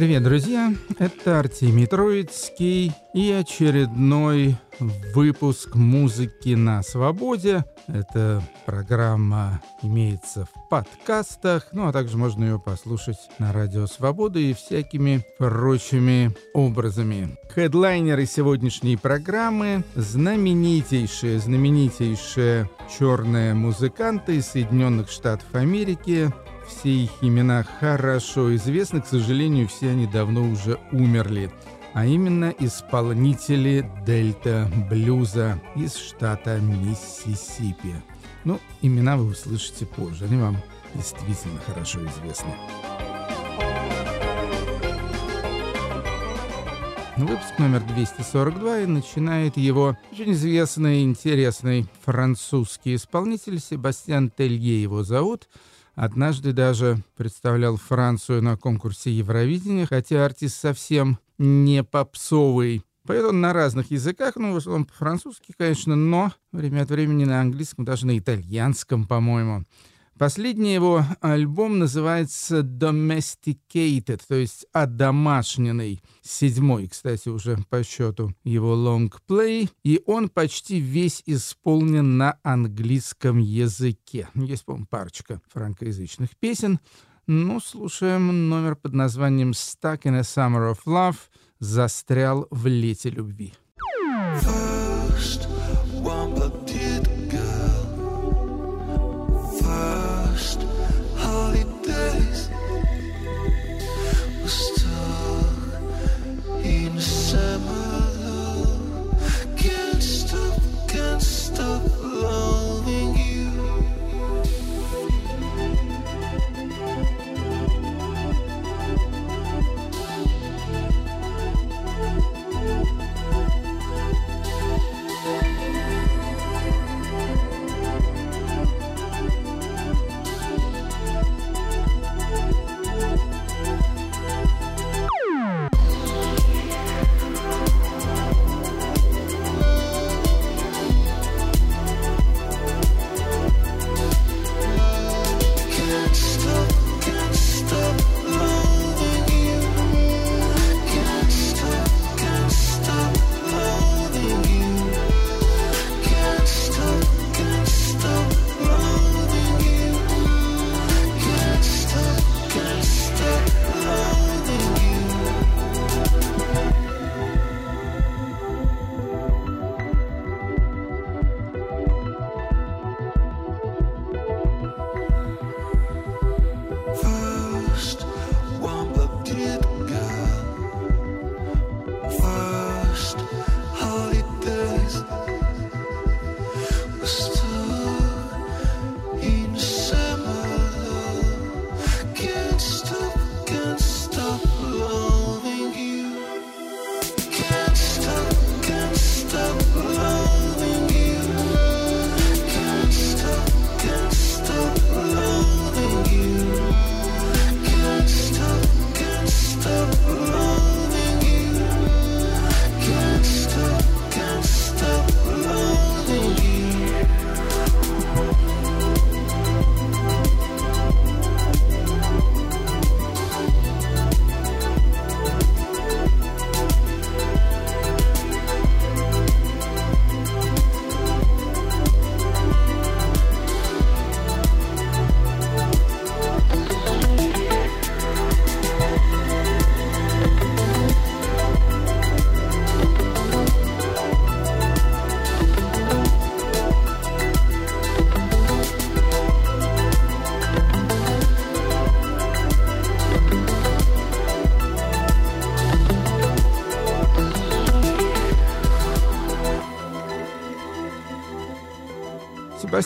Привет, друзья! Это Артемий Троицкий и очередной выпуск музыки на свободе. Эта программа имеется в подкастах, ну а также можно ее послушать на Радио Свобода и всякими прочими образами. Хедлайнеры сегодняшней программы – знаменитейшие, знаменитейшие черные музыканты из Соединенных Штатов Америки, все их имена хорошо известны, к сожалению, все они давно уже умерли. А именно исполнители дельта блюза из штата Миссисипи. Ну, имена вы услышите позже, они вам действительно хорошо известны. Выпуск номер 242 и начинает его очень известный интересный французский исполнитель Себастьян Телье его зовут – Однажды даже представлял Францию на конкурсе Евровидения, хотя артист совсем не попсовый. Поет он на разных языках, ну, в основном по-французски, конечно, но время от времени на английском, даже на итальянском, по-моему. Последний его альбом называется Domesticated, то есть «Одомашненный». Седьмой, кстати, уже по счету его лонгплей. И он почти весь исполнен на английском языке. Есть, по-моему, парочка франкоязычных песен. Ну, слушаем номер под названием «Stuck in a Summer of Love» «Застрял в лете любви». First, Себастьян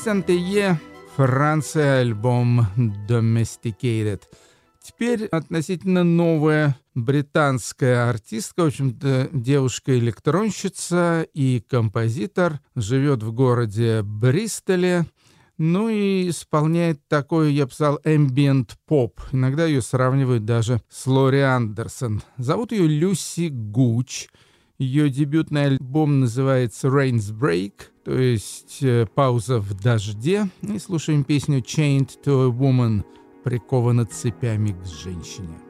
Тее, Франция, альбом Domesticated. Теперь относительно новая британская артистка, в общем-то, девушка-электронщица и композитор, живет в городе Бристоле, ну и исполняет такой, я сказал, ambient поп. Иногда ее сравнивают даже с Лори Андерсон. Зовут ее Люси Гуч. Ее дебютный альбом называется Rain's Break, то есть э, пауза в дожде. И слушаем песню Chained to a Woman, прикована цепями к женщине.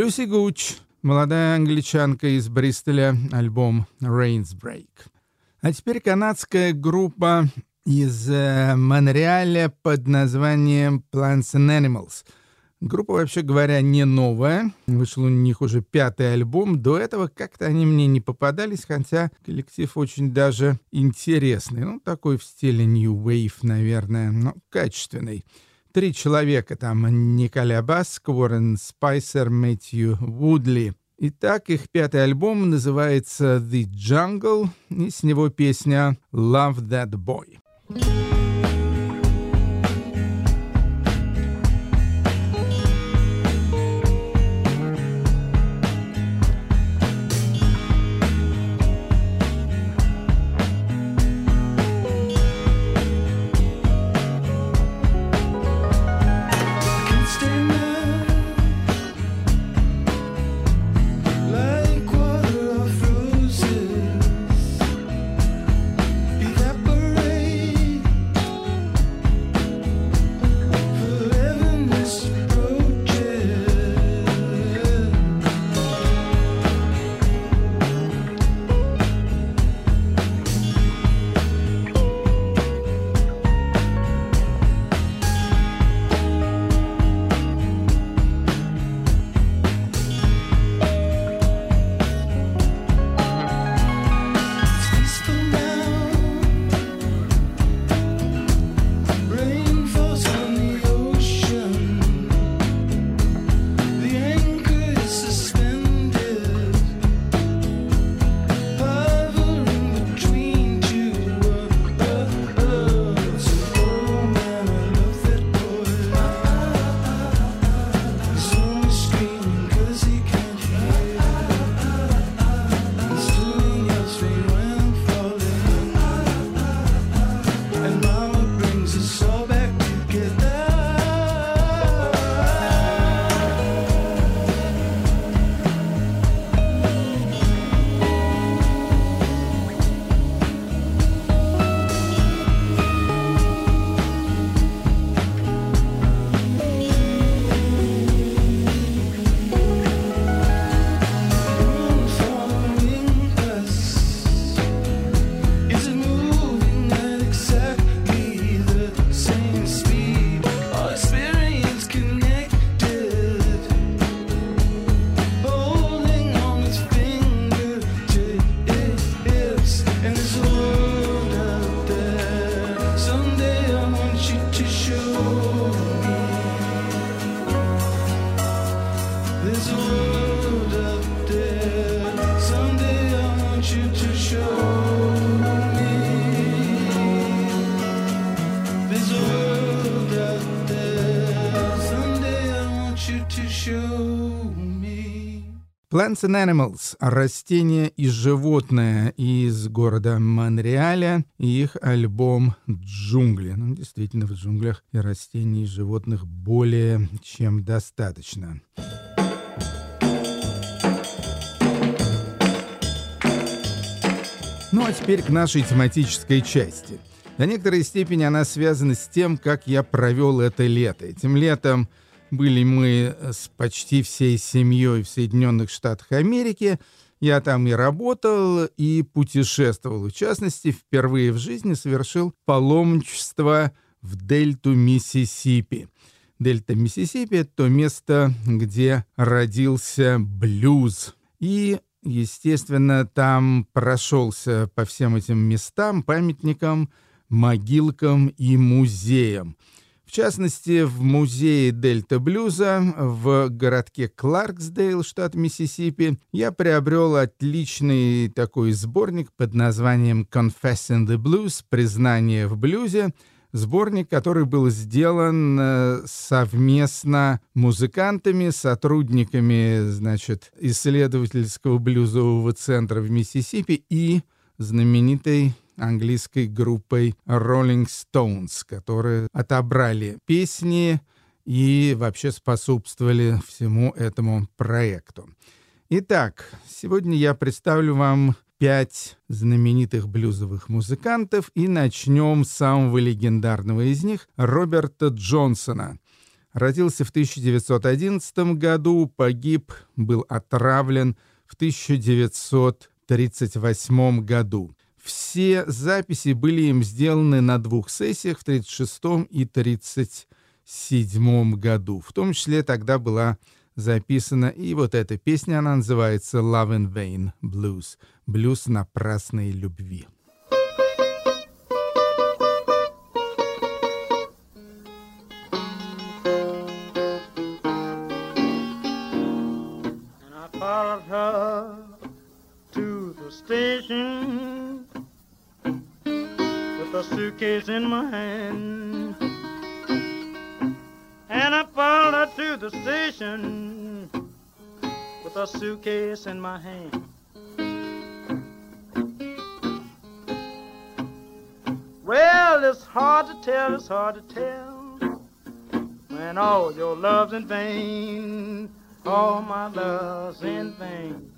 Люси Гуч, молодая англичанка из Бристоля, альбом «Rains Break». А теперь канадская группа из э, Монреаля под названием Plants and Animals. Группа, вообще говоря, не новая. Вышел у них уже пятый альбом. До этого как-то они мне не попадались, хотя коллектив очень даже интересный. Ну, такой в стиле New Wave, наверное, но качественный. Три человека там. Николя Баск, Уоррен Спайсер, Мэтью Вудли. Итак, их пятый альбом называется «The Jungle», и с него песня «Love That Boy». Plants and Animals — растения и животные из города Монреаля и их альбом «Джунгли». Ну, действительно, в джунглях и растений, и животных более чем достаточно. Ну а теперь к нашей тематической части. До некоторой степени она связана с тем, как я провел это лето. Этим летом были мы с почти всей семьей в Соединенных Штатах Америки. Я там и работал, и путешествовал. В частности, впервые в жизни совершил паломничество в дельту Миссисипи. Дельта Миссисипи — то место, где родился блюз. И, естественно, там прошелся по всем этим местам, памятникам, могилкам и музеям. В частности, в музее Дельта Блюза в городке Кларксдейл, штат Миссисипи, я приобрел отличный такой сборник под названием «Confessing the Blues» — «Признание в блюзе», Сборник, который был сделан э, совместно музыкантами, сотрудниками, значит, исследовательского блюзового центра в Миссисипи и знаменитой английской группой Rolling Stones, которые отобрали песни и вообще способствовали всему этому проекту. Итак, сегодня я представлю вам пять знаменитых блюзовых музыкантов и начнем с самого легендарного из них Роберта Джонсона. Родился в 1911 году, погиб, был отравлен в 1938 году. Все записи были им сделаны на двух сессиях в 1936 и 1937 году. В том числе тогда была записана и вот эта песня, она называется «Love in Vain Blues» — «Блюз напрасной любви». In my hand. And I followed to the station with a suitcase in my hand. Well, it's hard to tell, it's hard to tell when all your love's in vain, all my love's in vain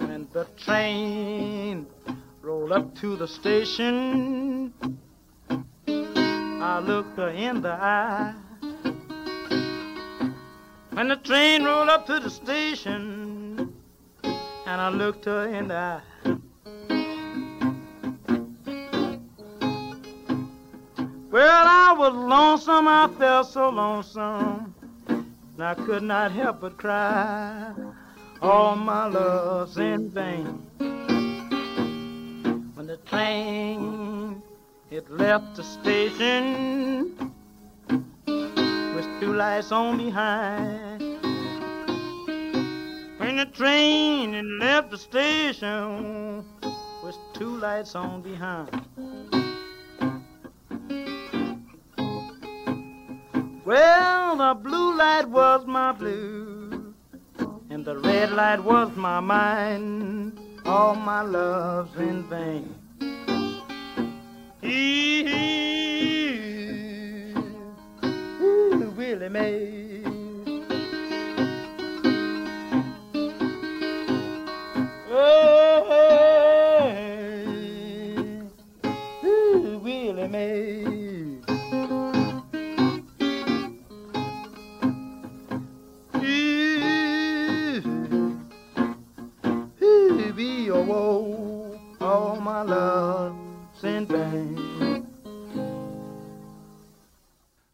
When the train up to the station. I looked her in the eye. When the train rolled up to the station, and I looked her in the eye. Well, I was lonesome, I felt so lonesome, and I could not help but cry all my love's in vain. When the train it left the station with two lights on behind. When the train it left the station with two lights on behind. Well, the blue light was my blue and the red light was my mind. All my love's in vain. He, Willie Mae. Oh, Willie Mae.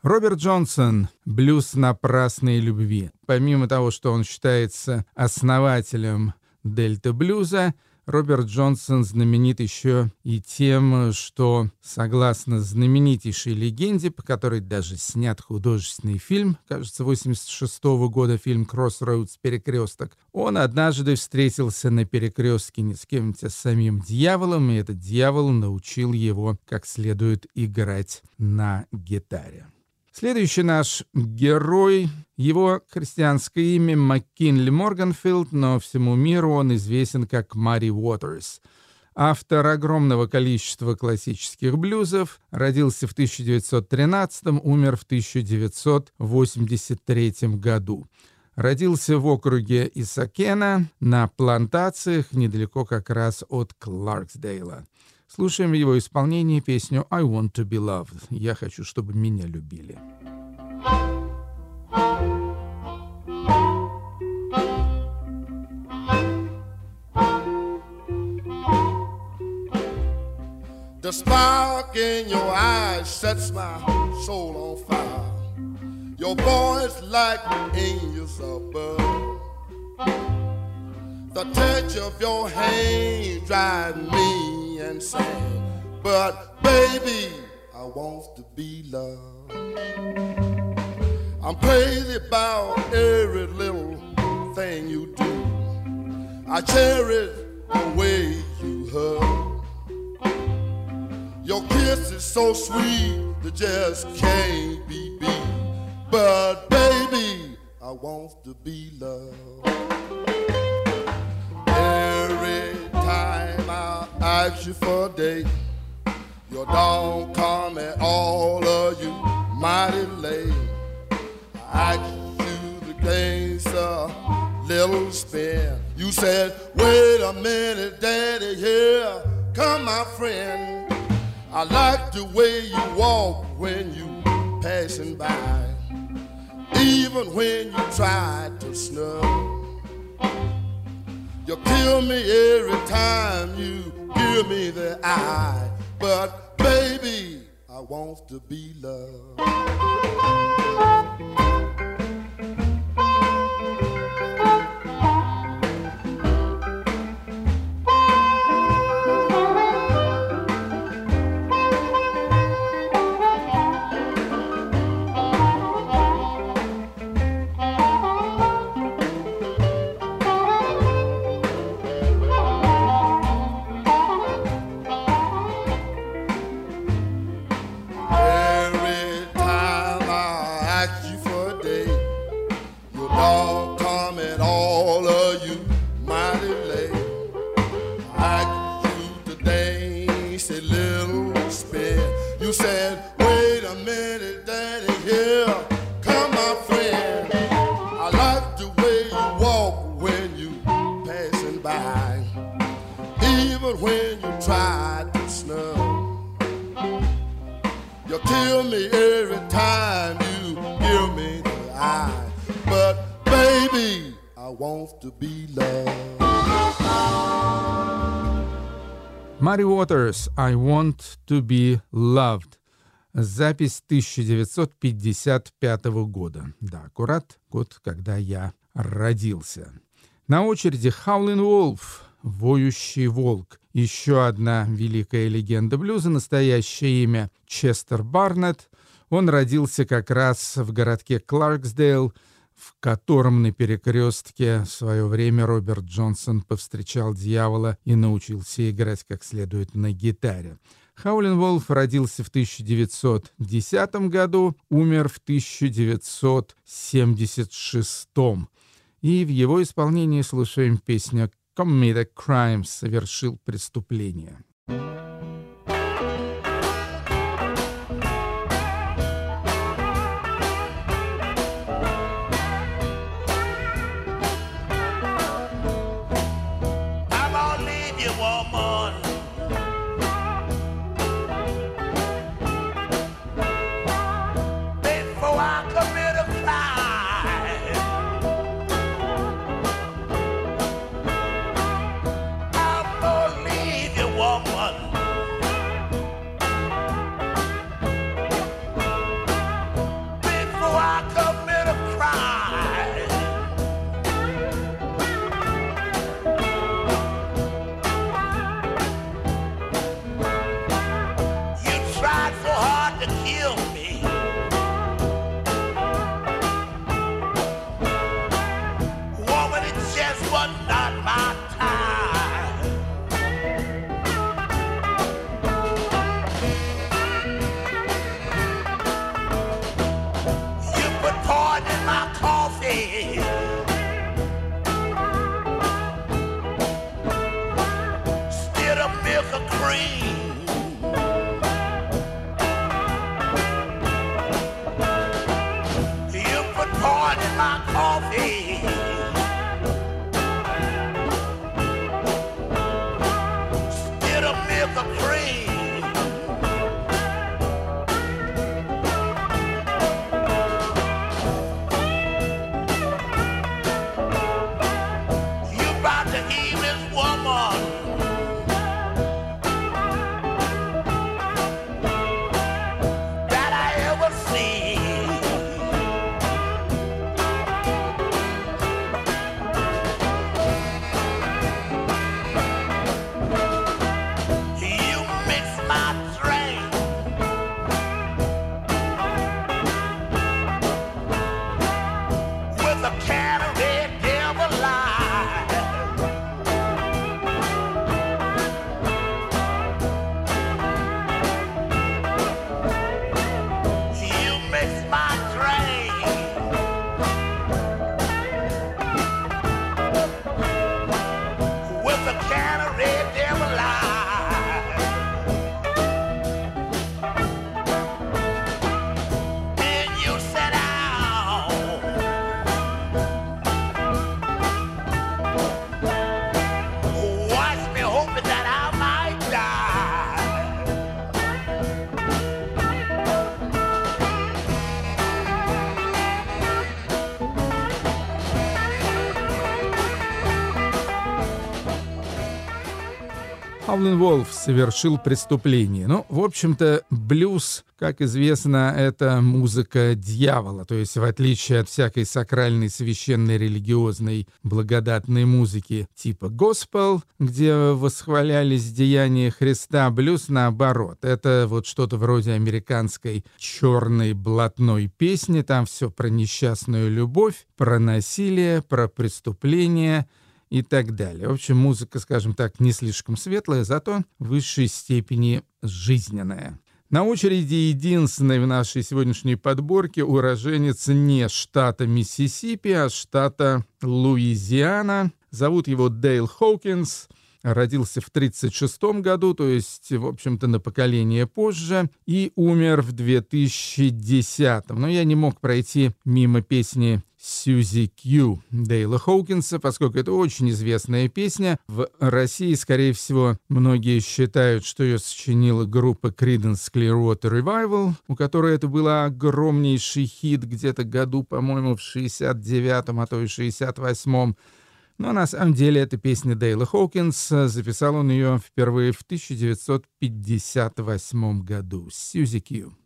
Роберт Джонсон «Блюз напрасной любви». Помимо того, что он считается основателем дельта-блюза, Роберт Джонсон знаменит еще и тем, что, согласно знаменитейшей легенде, по которой даже снят художественный фильм, кажется, 86 -го года фильм «Кроссроудс. Перекресток», он однажды встретился на перекрестке не с кем-нибудь, а с самим дьяволом, и этот дьявол научил его как следует играть на гитаре. Следующий наш герой, его христианское имя МакКинли Морганфилд, но всему миру он известен как Мари Уотерс. Автор огромного количества классических блюзов, родился в 1913, умер в 1983 году. Родился в округе Исакена на плантациях недалеко как раз от Кларксдейла. Слушаем его исполнение песню «I want to be loved» — «Я хочу, чтобы меня любили». The spark in your eyes sets my soul on fire. Your voice like angels above. The touch of your hand drives me insane. But baby, I want to be loved. I'm crazy about every little thing you do. I cherish the way you hug. Your kiss is so sweet that just can't be beat. But baby, I want to be loved. Ask you for a date. Your dog come at all of you mighty late. I asked you to gaze a little spin. You said, wait a minute, daddy, here come my friend. I like the way you walk when you passing by. Even when you try to snub, you kill me every time you give me the eye. But baby, I want to be loved. Мари Уотерс «I want to be loved». Запись 1955 года. Да, аккурат год, когда я родился. На очереди Howlin' Wolf «Воющий волк». Еще одна великая легенда блюза, настоящее имя Честер Барнетт. Он родился как раз в городке Кларксдейл – в котором на перекрестке в свое время Роберт Джонсон повстречал дьявола и научился играть как следует на гитаре. Хаулин Волф родился в 1910 году, умер в 1976. И в его исполнении слушаем песню «Commit a Crime» — «Совершил преступление». tried so hard to kill. Хавлин Волф совершил преступление. Ну, в общем-то, блюз, как известно, это музыка дьявола. То есть, в отличие от всякой сакральной, священной, религиозной, благодатной музыки типа госпел, где восхвалялись деяния Христа, блюз наоборот. Это вот что-то вроде американской черной блатной песни. Там все про несчастную любовь, про насилие, про преступление — и так далее. В общем, музыка, скажем так, не слишком светлая, зато в высшей степени жизненная. На очереди единственный в нашей сегодняшней подборке уроженец не штата Миссисипи, а штата Луизиана. Зовут его Дейл Хоукинс — родился в 1936 году, то есть, в общем-то, на поколение позже, и умер в 2010. Но я не мог пройти мимо песни Сьюзи Кью Дейла Хоукинса, поскольку это очень известная песня. В России, скорее всего, многие считают, что ее сочинила группа Creedence Clearwater Revival, у которой это был огромнейший хит где-то году, по-моему, в 69-м, а то и 68-м. Но на самом деле эта песня Дейла Хоукинс, записал он ее впервые в 1958 году. Сьюзи Кью.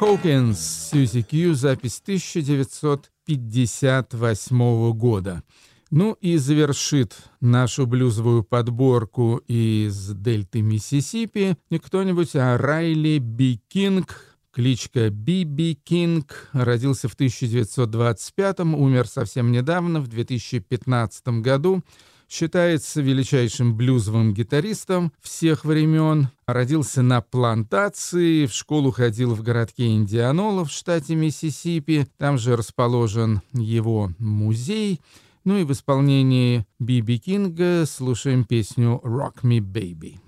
Хоукинс, Suzie Q, запись 1958 года. Ну и завершит нашу блюзовую подборку из дельты Миссисипи не кто-нибудь, а Райли Би Кинг, кличка Би Би Кинг, родился в 1925 умер совсем недавно, в 2015 году считается величайшим блюзовым гитаристом всех времен. Родился на плантации, в школу ходил в городке Индианола в штате Миссисипи. Там же расположен его музей. Ну и в исполнении Биби Кинга слушаем песню «Rock Me Baby».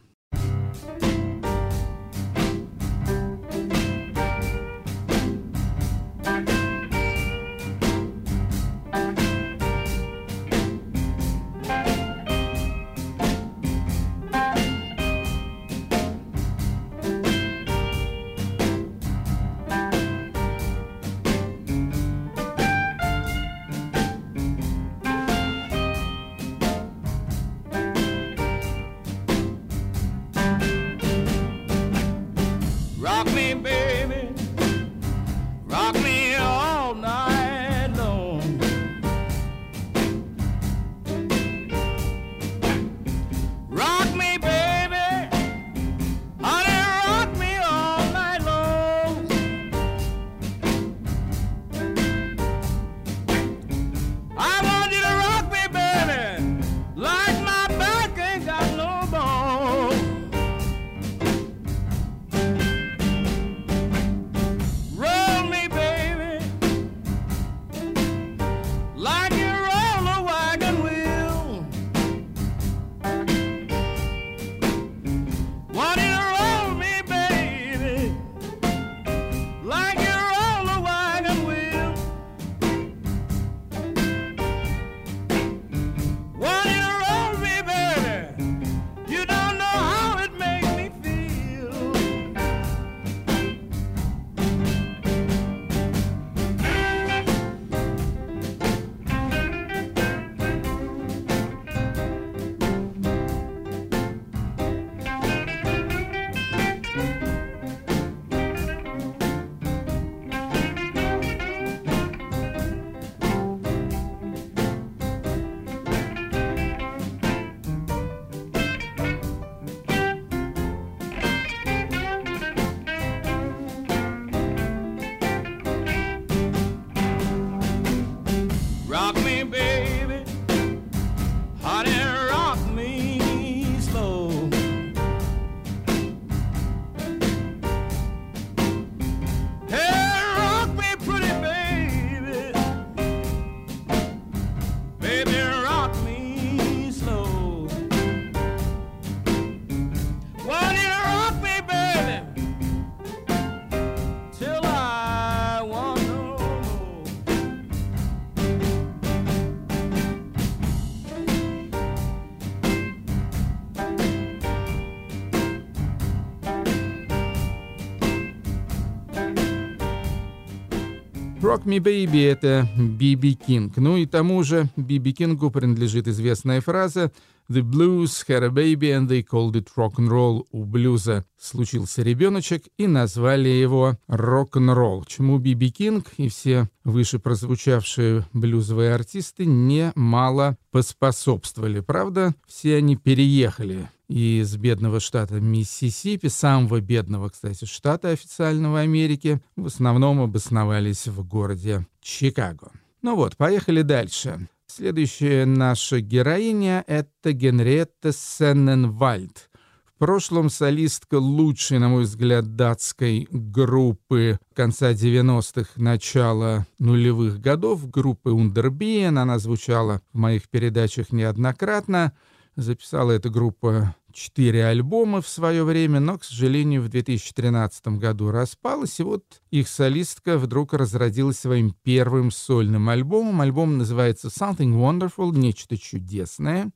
Rock Me Baby — это Би Би Кинг. Ну и тому же Би Би Кингу принадлежит известная фраза «The blues had a baby and they called it rock-and-roll». У блюза случился ребеночек и назвали его рок-н-ролл, чему Би Би Кинг и все выше прозвучавшие блюзовые артисты немало поспособствовали. Правда, все они переехали из бедного штата Миссисипи, самого бедного, кстати, штата официального Америки, в основном обосновались в городе Чикаго. Ну вот, поехали дальше. Следующая наша героиня — это Генриетта Сенненвальд. В прошлом солистка лучшей, на мой взгляд, датской группы конца 90-х, начала нулевых годов, группы Underbien. Она звучала в моих передачах неоднократно. Записала эта группа четыре альбома в свое время, но, к сожалению, в 2013 году распалась, и вот их солистка вдруг разродилась своим первым сольным альбомом. Альбом называется «Something Wonderful», нечто чудесное.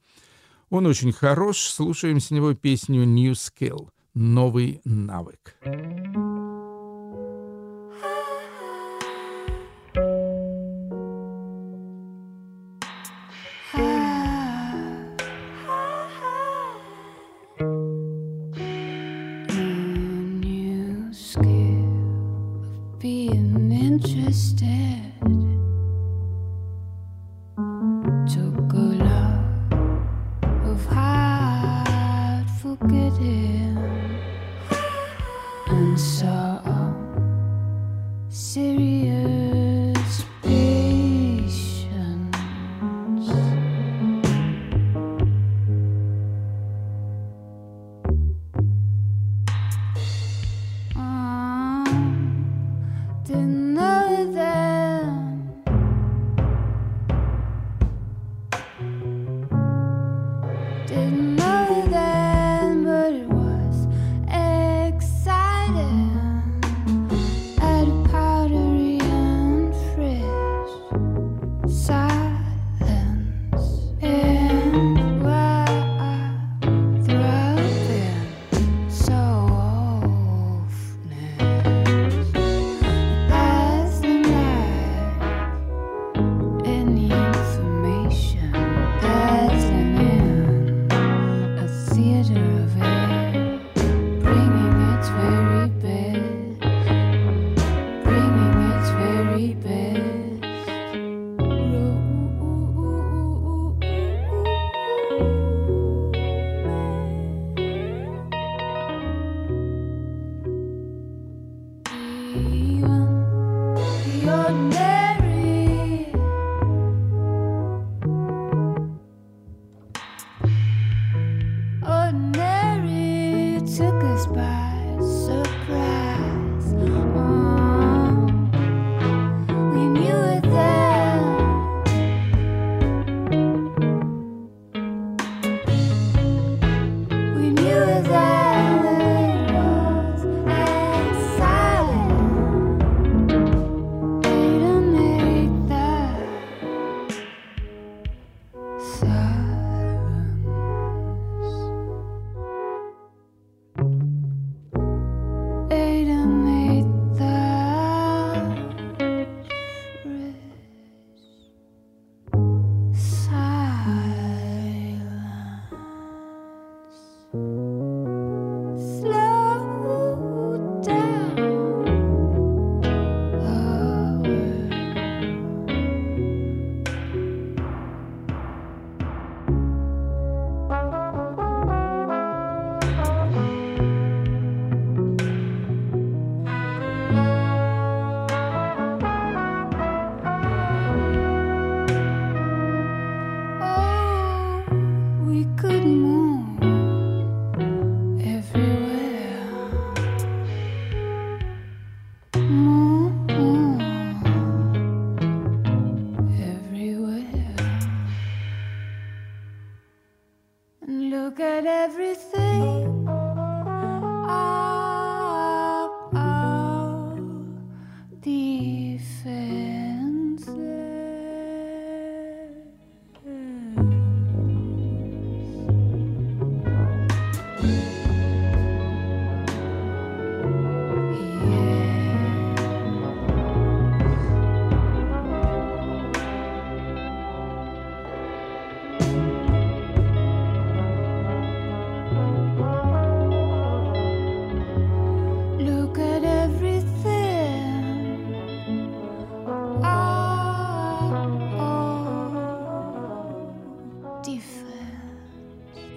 Он очень хорош, слушаем с него песню «New Skill», новый навык.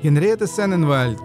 Генриетта Сенненвальд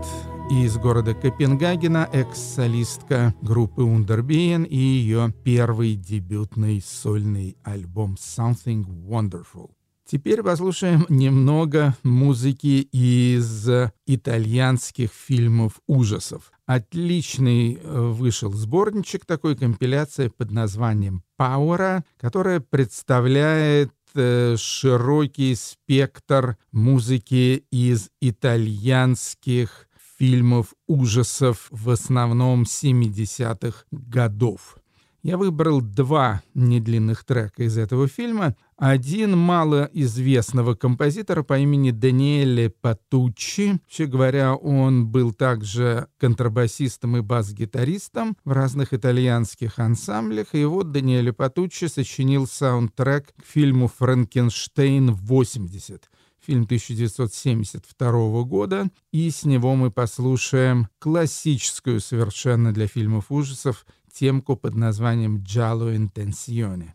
из города Копенгагена, экс-солистка группы Underbeing и ее первый дебютный сольный альбом «Something Wonderful». Теперь послушаем немного музыки из итальянских фильмов ужасов. Отличный э, вышел сборничек такой компиляции под названием «Пауэра», которая представляет широкий спектр музыки из итальянских фильмов ужасов, в основном 70-х годов. Я выбрал два недлинных трека из этого фильма. Один малоизвестного композитора по имени Даниэле Патуччи. Вообще говоря, он был также контрабасистом и бас-гитаристом в разных итальянских ансамблях. И вот Даниэле Патуччи сочинил саундтрек к фильму «Франкенштейн 80» фильм 1972 года, и с него мы послушаем классическую совершенно для фильмов ужасов темку под названием «Giallo Intenzione».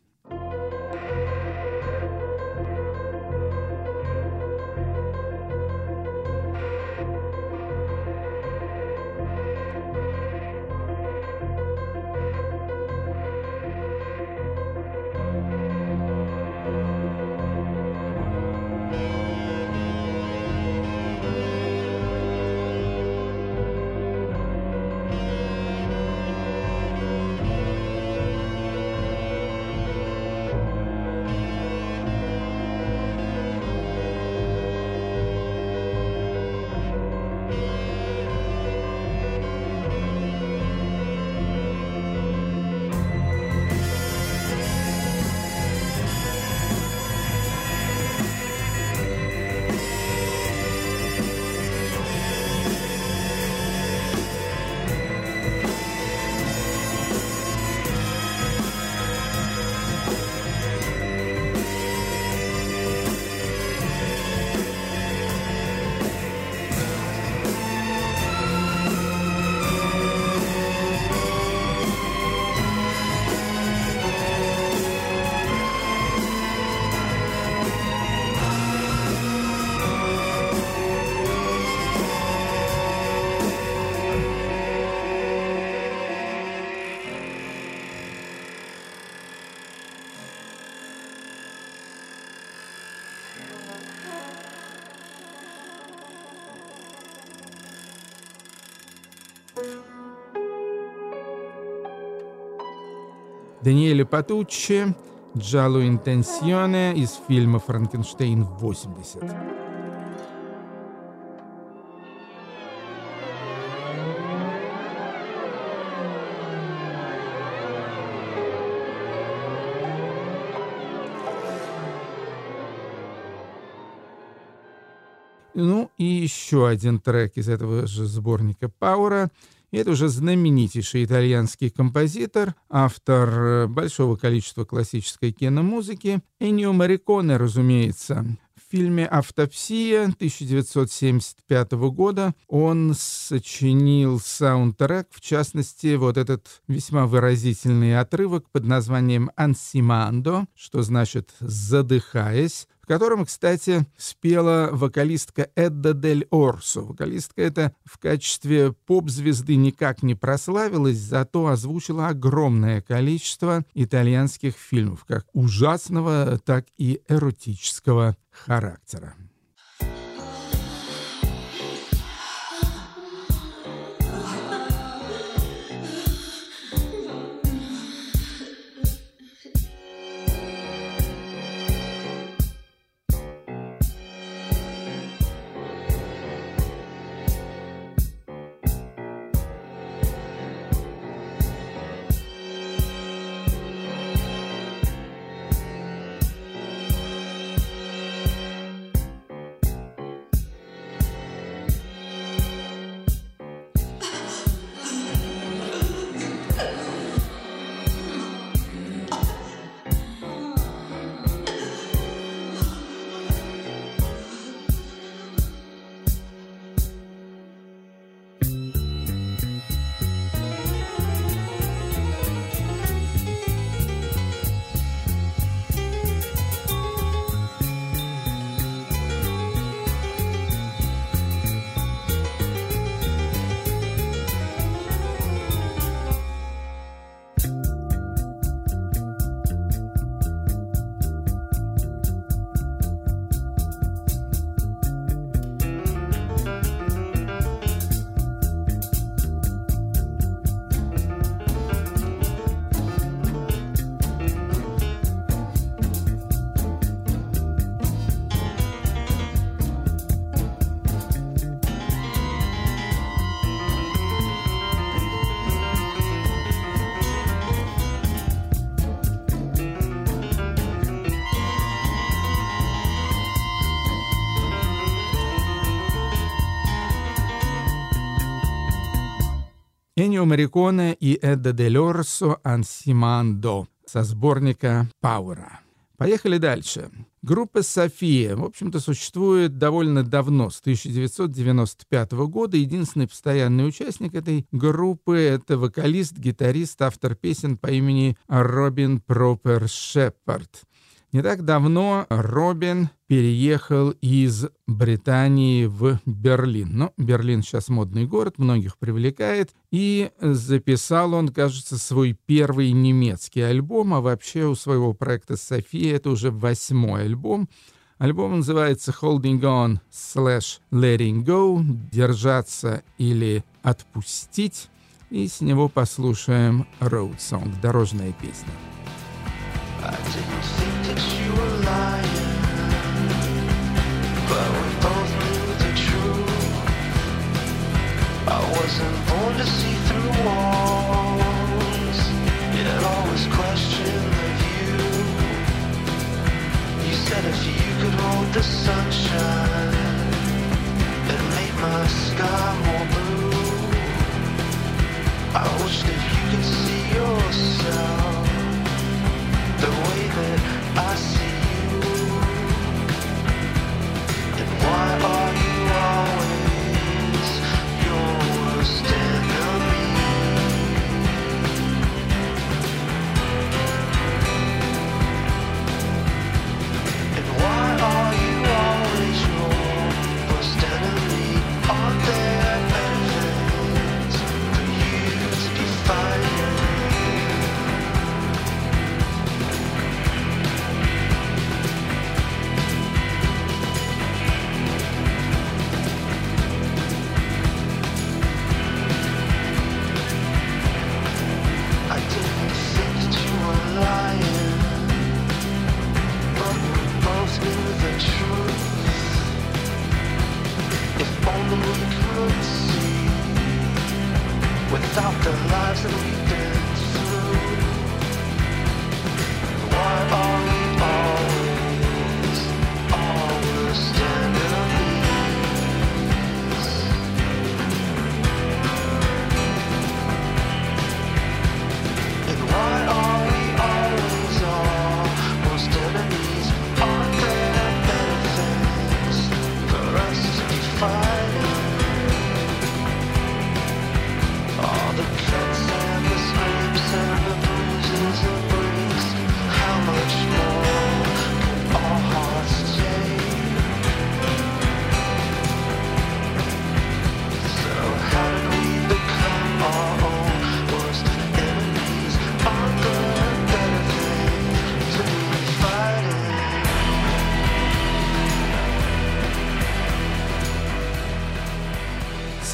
Даниэле Патуччи «Джалу Интенсионе» из фильма «Франкенштейн 80». Ну и еще один трек из этого же сборника Паура — это уже знаменитейший итальянский композитор, автор э, большого количества классической киномузыки, Эннио Мариконе, разумеется. В фильме «Автопсия» 1975 года он сочинил саундтрек, в частности, вот этот весьма выразительный отрывок под названием «Ансимандо», что значит «задыхаясь», котором, кстати, спела вокалистка Эдда Дель Орсо. Вокалистка эта в качестве поп-звезды никак не прославилась, зато озвучила огромное количество итальянских фильмов, как ужасного, так и эротического характера. Энио Мариконе и Эдда Дель Орсо «Ансимандо» со сборника «Пауэра». Поехали дальше. Группа «София», в общем-то, существует довольно давно, с 1995 года. Единственный постоянный участник этой группы — это вокалист, гитарист, автор песен по имени Робин Пропер Шепард. Не так давно Робин переехал из Британии в Берлин. Но Берлин сейчас модный город, многих привлекает. И записал он, кажется, свой первый немецкий альбом, а вообще у своего проекта «София» это уже восьмой альбом. Альбом называется «Holding On slash Letting Go» — «Держаться» или «Отпустить». И с него послушаем «Road Song» — дорожная песня. I didn't think that you were lying? But we both knew the truth. I wasn't born to see through walls. Yet always question the view. You said if you could hold the sunshine, it made my sky more blue. I wish that you could see yourself why are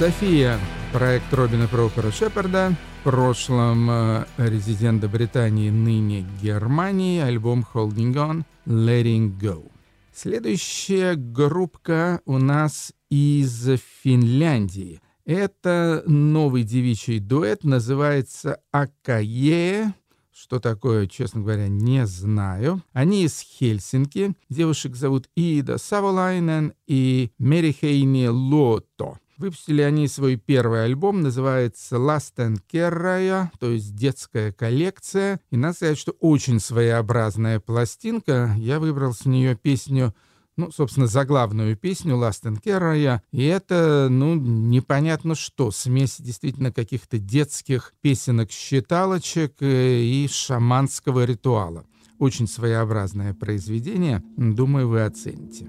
София, проект Робина Пропера Шепарда, в прошлом э, резидента Британии, ныне Германии, альбом Holding On, Letting Go. Следующая группка у нас из Финляндии. Это новый девичий дуэт, называется Акае. Что такое, честно говоря, не знаю. Они из Хельсинки. Девушек зовут Ида Саволайнен и Мерихейни Лото. Выпустили они свой первый альбом, называется Lasten Kerraya, то есть детская коллекция. И надо сказать, что очень своеобразная пластинка. Я выбрал с нее песню ну, собственно, заглавную песню Lasten Kerraya. И это, ну, непонятно что. Смесь действительно каких-то детских песенок-считалочек э, и шаманского ритуала. Очень своеобразное произведение. Думаю, вы оцените.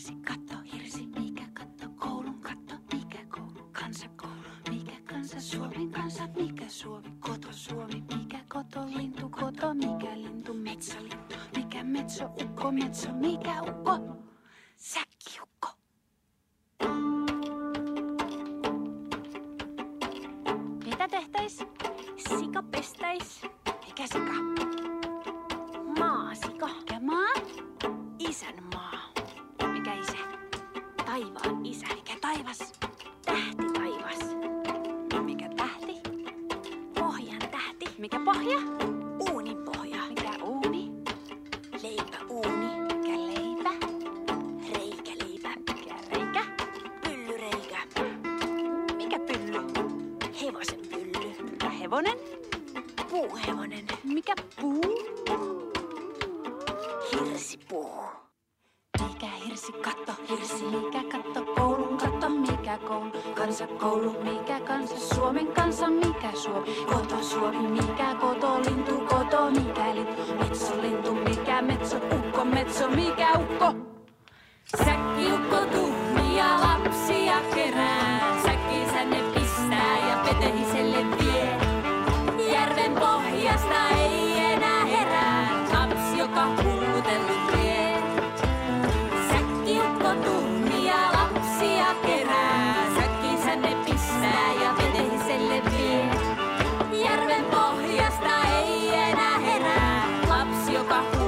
Hirsi? Katto hirsi. Mikä katto? Koulun katto. Mikä koulu? Kansakoulu. Mikä kansa? Suomi kansa. Mikä Suomi? Koto Suomi. Mikä koto? Lintu koto. Mikä lintu? Metsälintu. Mikä metso? Ukko metso. Mikä ukko? your back.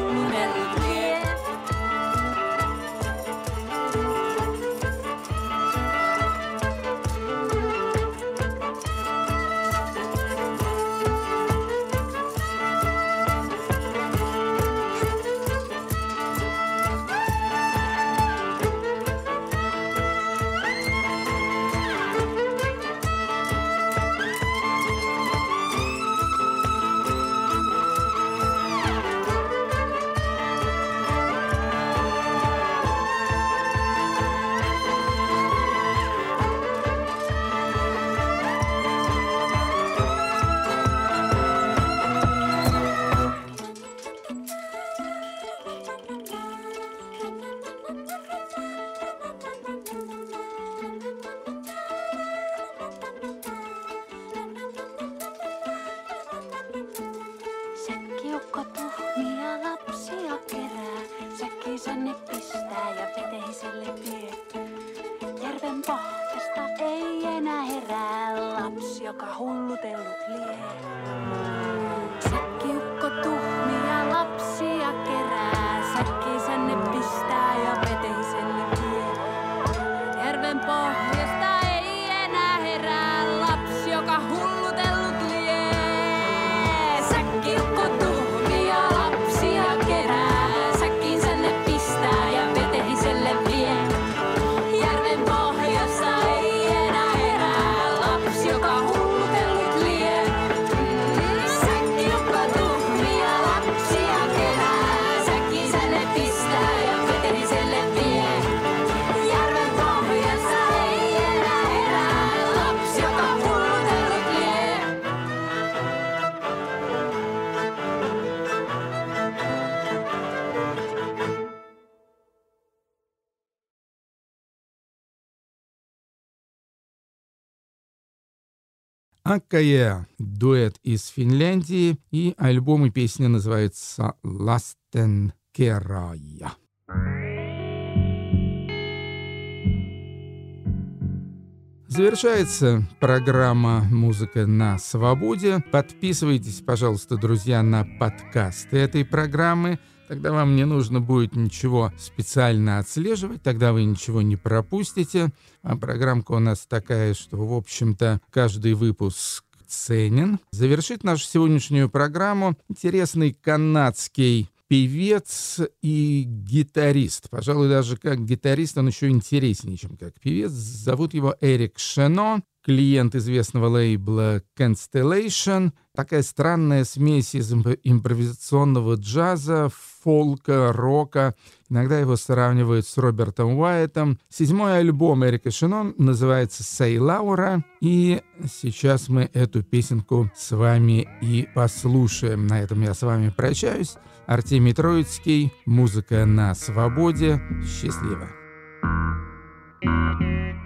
Аккая – дуэт из Финляндии, и альбом и песня называется «Ластен Керая». Завершается программа «Музыка на свободе». Подписывайтесь, пожалуйста, друзья, на подкасты этой программы. Тогда вам не нужно будет ничего специально отслеживать, тогда вы ничего не пропустите. А программка у нас такая, что, в общем-то, каждый выпуск ценен. Завершит нашу сегодняшнюю программу интересный канадский певец и гитарист. Пожалуй, даже как гитарист он еще интереснее, чем как певец. Зовут его Эрик Шено. клиент известного лейбла Constellation. Такая странная смесь из импровизационного джаза, фолка, рока. Иногда его сравнивают с Робертом Уайтом. Седьмой альбом Эрика Шинон называется «Сей Лаура». И сейчас мы эту песенку с вами и послушаем. На этом я с вами прощаюсь. Артемий Троицкий. Музыка на свободе. Счастливо. the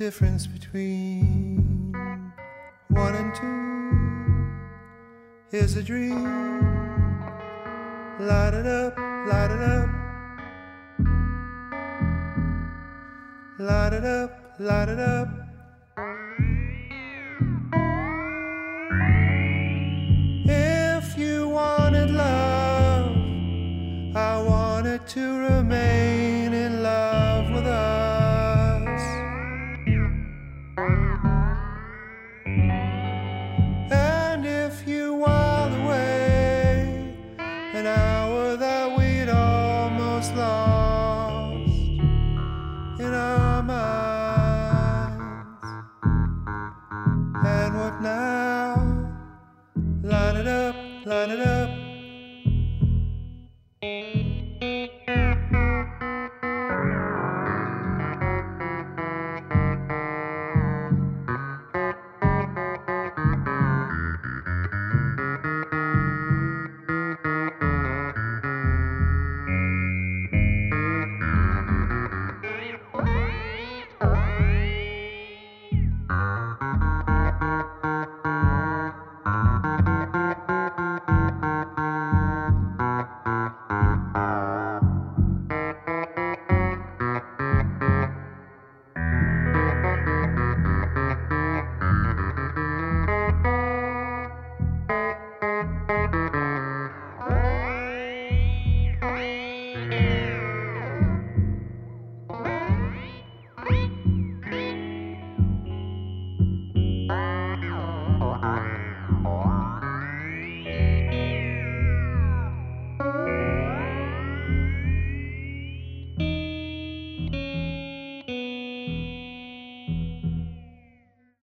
difference between one and two is a dream. Light it up, light it up. Light it up, light it up. If you wanted love, I wanted to remain